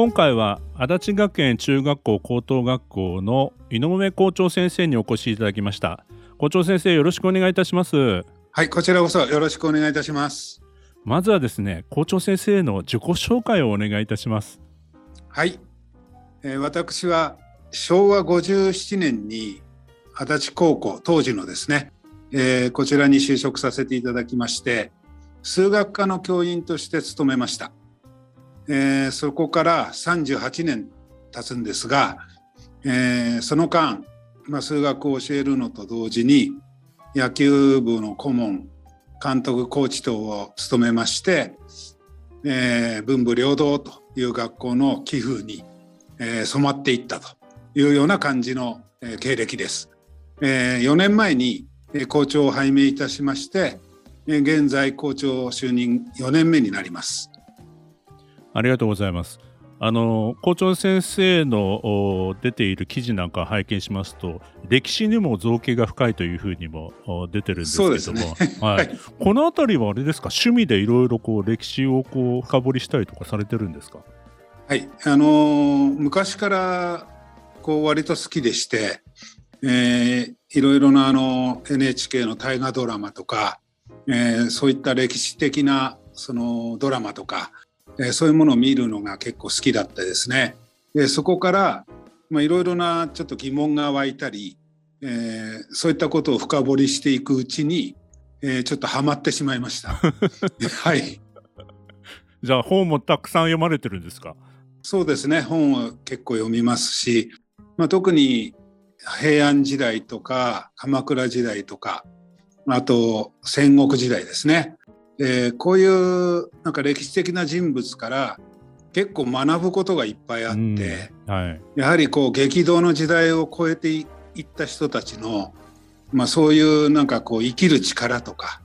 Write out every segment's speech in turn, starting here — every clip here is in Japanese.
今回は足立学園中学校高等学校の井上校長先生にお越しいただきました。校長先生よろしくお願いいたします。はいこちらこそよろしくお願いいたします。まずはですね校長先生の自己紹介をお願いいたします。はい、えー、私は昭和57年に足立高校当時のですね、えー、こちらに就職させていただきまして数学科の教員として勤めましたえー、そこから38年経つんですが、えー、その間、まあ、数学を教えるのと同時に野球部の顧問監督コーチ等を務めまして、えー、文武両道という学校の寄付に、えー、染まっていったというような感じの、えー、経歴です。えー、4年前に校長を拝命いたしまして、現在校長就任4年目になります。ありがとうございます。あの校長先生の出ている記事なんか拝見しますと歴史にも造形が深いというふうにも出てるんですけども、ね、はい、この辺りはあれですか？趣味でいろいろ歴史をこう深掘りしたりとかされてるんですか？はい。あのー、昔からこう割と好きでして、えー、いろいろなあの NHK の大河ドラマとか、えー、そういった歴史的なそのドラマとかえそういうものを見るのが結構好きだったですね。でそこからいろいろなちょっと疑問が湧いたり、えー、そういったことを深掘りしていくうちに、えー、ちょっとハマってしまいました。はい。じゃあ本もたくさん読まれてるんですか？そうですね本を結構読みますし、まあ、特に平安時代とか鎌倉時代とかあと戦国時代ですねえー、こういうなんか歴史的な人物から結構学ぶことがいっぱいあって、はい、やはりこう激動の時代を超えていった人たちの、まあ、そういうなんかこう生きる力とか、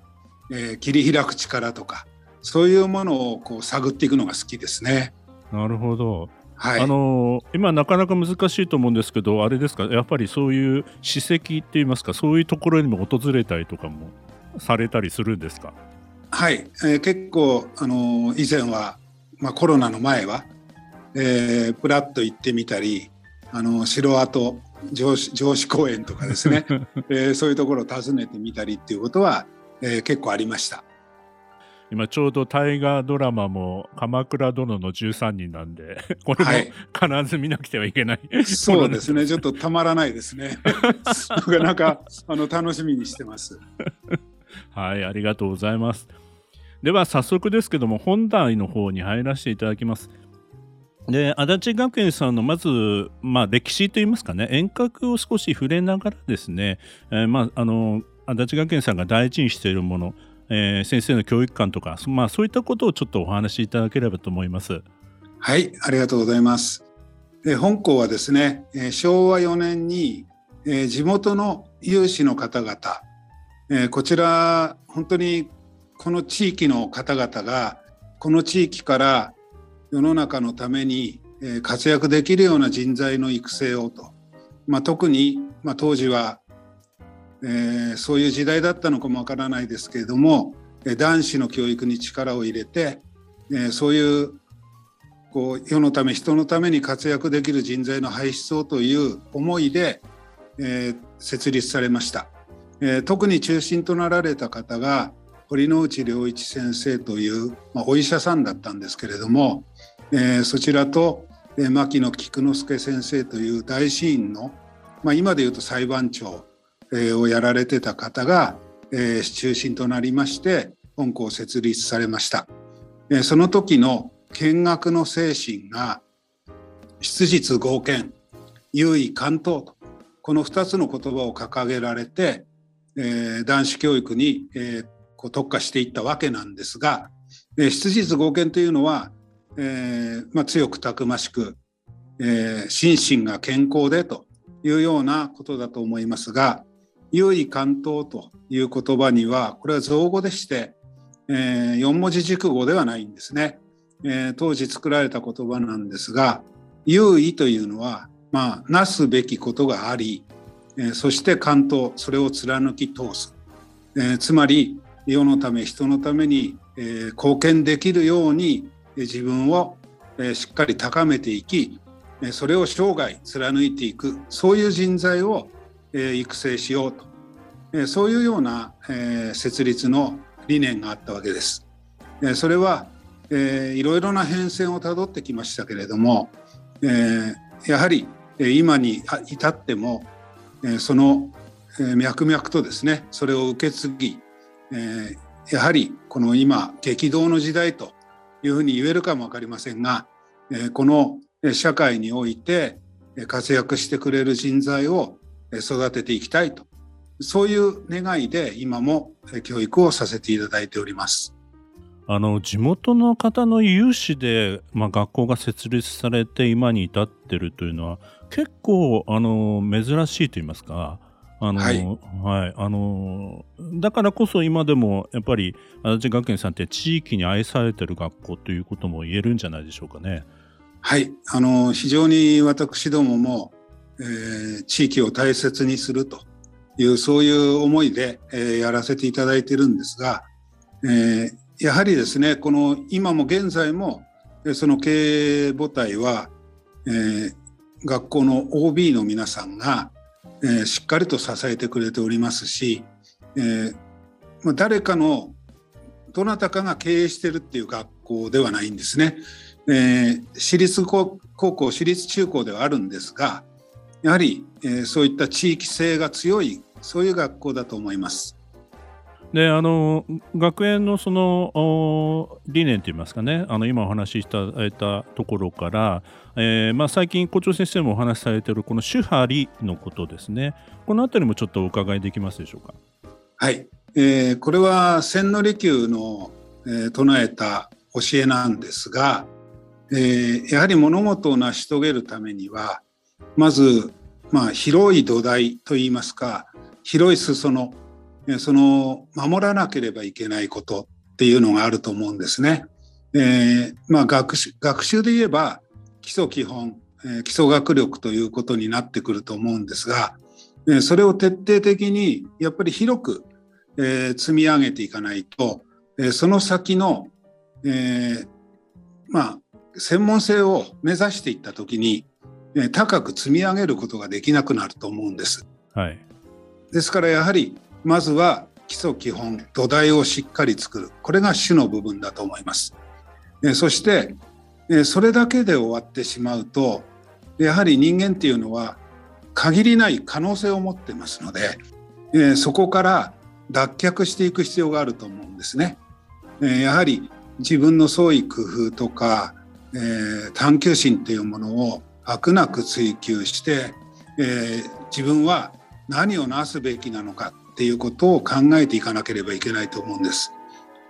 えー、切り開く力とかそういうものをこう探っていくのが好きですね。なるほど。はい、あの今なかなか難しいと思うんですけどあれですか？やっぱりそういう史跡っていいますか？そういうところにも訪れたりとかもされたりするんですか？はい、えー、結構あの以前は、まあ、コロナの前は、えー、プラッと行ってみたりあの城跡上司上司公園とかですね、えー、そういうところを訪ねてみたりっていうことは、えー、結構ありました。今ちょうど大河ドラマも「鎌倉殿の13人」なんで これも必ず見なくてはいけない、はい、そうですね。ちょっとたまらないですね。なかなかあの楽しみにしてます。はい。ありがとうございますでは早速ですけども本題の方に入らせていただきます。で足立学園さんのまず、まあ、歴史といいますかね遠隔を少し触れながらですね、えー、まあ、あの足立学園さんが大事にしているもの、えー、先生の教育観とか、まあ、そういったことをちょっとお話しいただければと思います。はいありがとうございます。で本校はですねえ昭和4年にえ地元の有志の方々えこちら本当にこの地域の方々がこの地域から世の中のために活躍できるような人材の育成をと、まあ、特に、まあ、当時は、えー、そういう時代だったのかもわからないですけれども男子の教育に力を入れて、えー、そういうこう世のため人のために活躍できる人材の輩出をという思いで、えー、設立されました、えー、特に中心となられた方が堀之内良一先生という、まあ、お医者さんだったんですけれども、えー、そちらと、えー、牧野菊之助先生という大師院の、まあ、今でいうと裁判長、えー、をやられてた方が、えー、中心となりまして本校を設立されました。えー、その時の見学の精神が質実合憲優位関東とこの2つの言葉を掲げられて、えー、男子教育に、えー、こう特化していったわけなんですが、え質実合憲というのはえーまあ、強くたくましく、えー、心身が健康でというようなことだと思いますが優位関東という言葉にはこれは造語でして、えー、4文字熟語ではないんですね、えー、当時作られた言葉なんですが優位というのはまあなすべきことがあり、え、そして関東それを貫き通す、えー、つまり世のため人のために、えー、貢献できるように自分をしっかり高めていきそれを生涯貫いていくそういう人材を育成しようとそういうような設立の理念があったわけです。それはいろいろな変遷をたどってきましたけれどもやはり今に至ってもその脈々とですねそれを受け継ぎやはりこの今激動の時代というふうに言えるかも分かりませんがこの社会において活躍してくれる人材を育てていきたいとそういう願いで今も教育をさせていただいております。あの地元の方の有志で、まあ、学校が設立されて今に至ってるというのは結構あの珍しいと言いますかあの、はい、はい、あのだからこそ今でもやっぱり足立学園さんって地域に愛されてる学校ということも言えるんじゃないでしょうかね。はい、あの非常に私どもも、えー、地域を大切にするというそういう思いで、えー、やらせていただいてるんですが、えー、やはりですねこの今も現在もその経営母体は、えー、学校の OB の皆さんが、えー、しっかりと支えてくれておりますし、えー、まあ、誰かのどなたかが経営してるっていう学校ではないんですね。えー、私立高校私立中高ではあるんですがやはり、え、そういった地域性が強いそういう学校だと思います。であの学園のその理念といいますかね。あの今お話しいただいたところから、えーまあ、最近校長先生もお話しされているこの手張りのことですね。この辺りもちょっとお伺いできますでしょうか？はい、えー、これは千利休の、えー、唱えた教えなんですが、えー、やはり物事を成し遂げるためにはまず、まあ、広い土台といいますか広い裾野その守らなければいけないことっていうのがあると思うんですね。えー、まあ学習学習で言えば基礎基本、えー、基礎学力ということになってくると思うんですが、えー、それを徹底的にやっぱり広く、えー、積み上げていかないと、えー、その先の、えー、まあ専門性を目指していった時に、えー、高く積み上げることができなくなると思うんです。はい、ですからやはりまずは基礎基本土台をしっかり作るこれが主の部分だと思います。えそしてえそれだけで終わってしまうとやはり人間っていうのは限りない可能性を持ってますので、えそこから脱却していく必要があると思うんですね。えやはり自分の創意工夫とか、えー、探求心っていうものを飽くなく追求して、えー、自分は何をなすべきなのかっていうことを考えていかなければいけないと思うんです。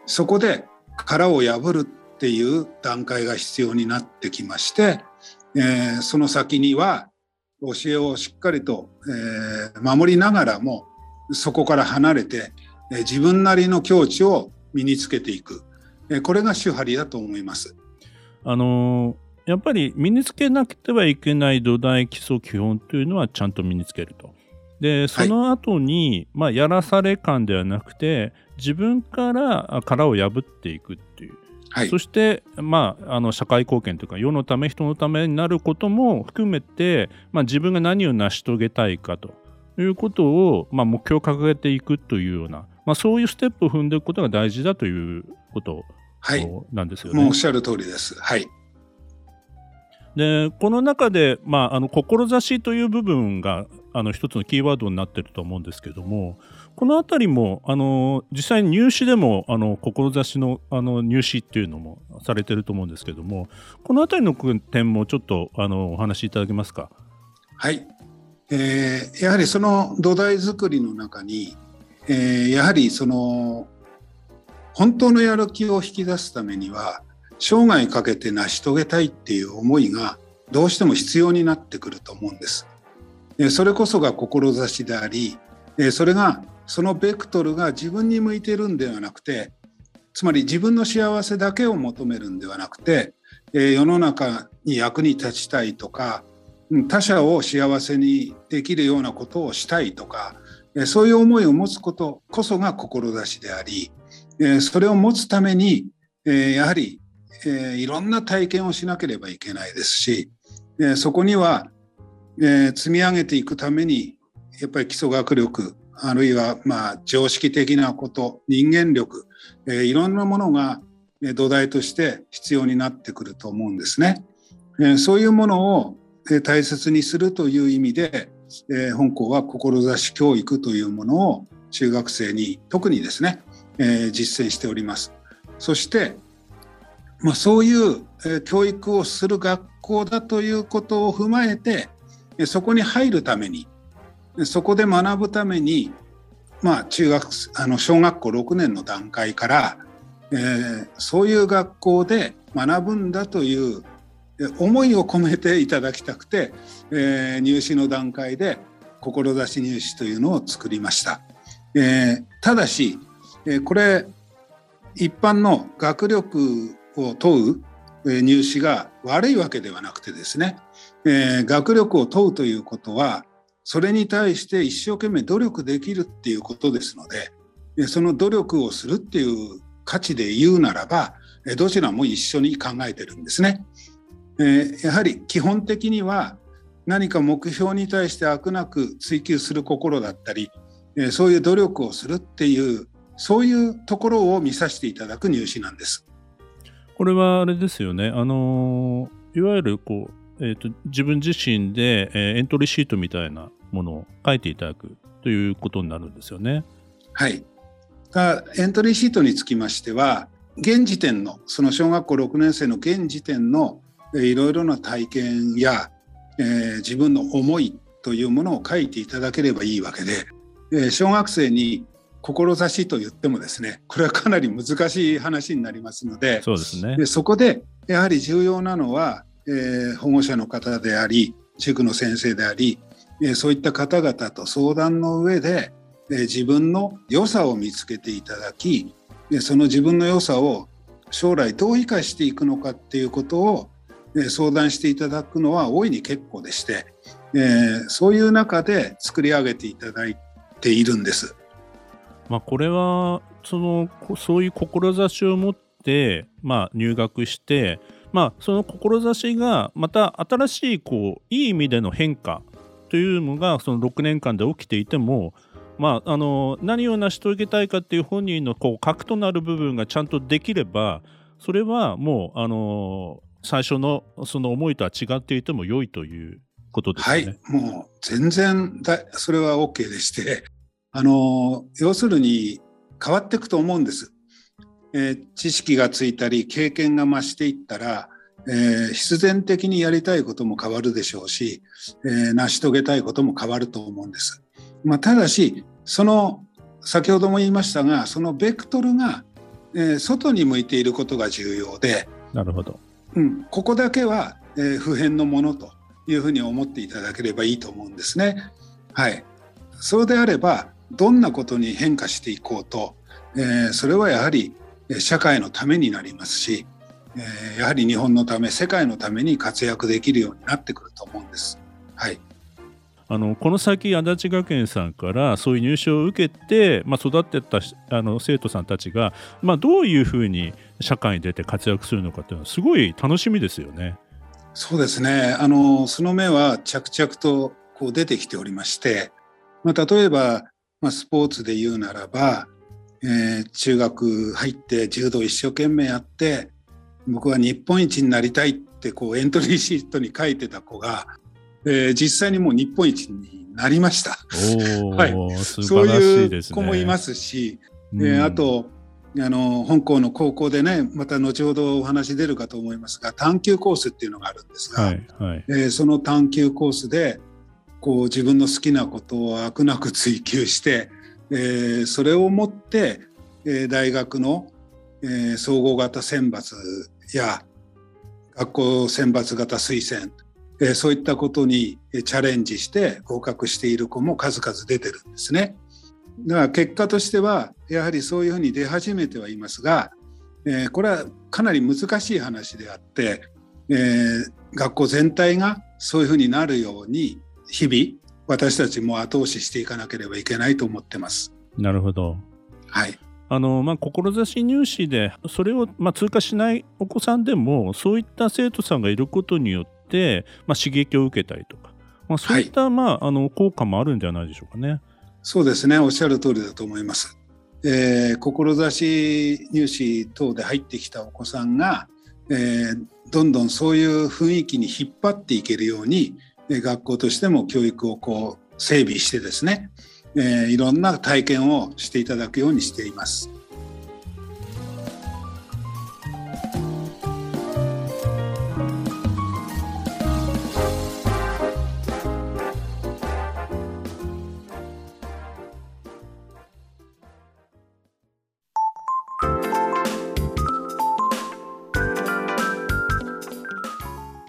そこで殻を破るっていう段階が必要になってきまして、えー、その先には教えをしっかりと、えー、守りながらもそこから離れて、えー、自分なりの境地を身につけていく、え、これが手張りだと思います。あの、やっぱり身につけなくてはいけない土台基礎基本というのはちゃんと身につけると。でその後に、はい、まあ、やらされ感ではなくて自分から殻を破っていくっていう、はい、そして、まあ、あの社会貢献というか世のため人のためになることも含めて、まあ、自分が何を成し遂げたいかと。いうことを、まあ、目標を掲げていくというような、まあ、そういうステップを踏んでいくことが大事だということなんですよね。はい、もうおっしゃる通りです。はい。でこの中で、まあ、あの志という部分があの一つのキーワードになってると思うんですけどもこの辺りもあの実際に入試でもあの志のあの入試っていうのもされてると思うんですけどもこの辺りの点もちょっとあのお話しいただけますか？はい、えー、やはりその土台作りの中に、えー、やはりその本当のやる気を引き出すためには生涯かけて成し遂げたいっていう思いがどうしても必要になってくると思うんです。それこそが志でありそれがそのベクトルが自分に向いてるんではなくてつまり自分の幸せだけを求めるんではなくて世の中に役に立ちたいとか他者を幸せにできるようなことをしたいとかそういう思いを持つことこそが志でありそれを持つためにやはりいろんな体験をしなければいけないですしそこには積み上げていくためにやっぱり基礎学力あるいはまあ常識的なこと人間力いろんなものが土台として必要になってくると思うんですね。そういうものを大切にするという意味で本校は志教育というものを中学生に特にですね実践しております。そして、まあ、そういう教育をする学校だということを踏まえてでそこに入るためにそこで学ぶためにまあ中学あの小学校6年の段階からえー、そういう学校で学ぶんだという思いを込めていただきたくて、えー、入試の段階で志入試というのを作りました。えー、ただし、えー、これ一般の学力を問う入試が悪いわけではなくてですね、えー、学力を問うということはそれに対して一生懸命努力できるっていうことですのでその努力をするっていう価値で言うならばどちらも一緒に考えてるんですね。やはり基本的には何か目標に対して悪なく追求する心だったりそういう努力をするっていうそういうところを見させていただく入試なんです。これはあれですよね。あのいわゆるこう、えーと、と自分自身で、えー、エントリーシートみたいなものを書いていただくということになるんですよね。はい。がエントリーシートにつきましては現時点のその小学校6年生の現時点のいろいろな体験や、えー、自分の思いというものを書いていただければいいわけで、えー、小学生に志と言ってもですねこれはかなり難しい話になりますのでそうですねでそこでやはり重要なのは、えー、保護者の方であり塾の先生であり、えー、そういった方々と相談の上で自分の良さを見つけていただきその自分の良さを将来どう生かしていくのかっていうことを相談していただくのは大いに結構でして、えそういう中で作り上げていただいているんです。まあ、これはそのそういう志を持って、まあ、入学して、まあ、その志がまた新しいこういい意味での変化というのがその6年間で起きていてもまあ、あの何を成し遂げたいかっていう本人のこう核となる部分がちゃんとできればそれはもうあの最初のその思いとは違っていても良いということですね。はい、もう全然だそれは OK でしてあの要するに変わっていくと思うんです。えー、知識がついたり経験が増していったら、えー、必然的にやりたいことも変わるでしょうし、えー、成し遂げたいことも変わると思うんです。まあ、ただしその先ほども言いましたがそのベクトルが、えー、外に向いていることが重要でなるほど、うん、ここだけは、えー、普遍のものというふうに思っていただければいいと思うんですね。はい、それであればどんなことに変化していこうと、えー、それはやはり社会のためになりますし、えー、やはり日本のため世界のために活躍できるようになってくると思うんです。はい。あのこの先足立学園さんからそういう入試を受けて、まあ、育ってったあの生徒さんたちが、まあ、どういうふうに社会に出て活躍するのかっていうのはすごい楽しみですよね。そうですねあのその目は着々とこう出てきておりまして、まあ、例えば、まあ、スポーツで言うならば、えー、中学入って柔道一生懸命やって僕は日本一になりたいってこうエントリーシートに書いてた子がえー、実際にもう日本一になりました。はい、そういう子もいますし、うん、えー、あとあの本校の高校でねまた後ほどお話出るかと思いますが探究コースっていうのがあるんですが、はいはい、えー、その探究コースでこう自分の好きなことを飽くなく追求して、えー、それをもって、えー、大学の、えー、総合型選抜や学校選抜型推薦、えそういったことにチャレンジして合格している子も数々出てるんですね。だから結果としてはやはりそういうふうに出始めてはいますが、えこれはかなり難しい話であって、えー、学校全体がそういうふうになるように日々私たちも後押ししていかなければいけないと思ってます。なるほど。はい。あのまあ、志入試でそれを、まあ、通過しないお子さんでもそういった生徒さんがいることによって、まあ、刺激を受けたりとか、まあ、そういった、はい、まあ、あの効果もあるんじゃないでしょうかね。そうですねおっしゃる通りだと思います。えー、志入試等で入ってきたお子さんが、えー、どんどんそういう雰囲気に引っ張っていけるように学校としても教育をこう整備してですね、えー、いろんな体験をしていただくようにしています。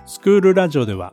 スクールラジオでは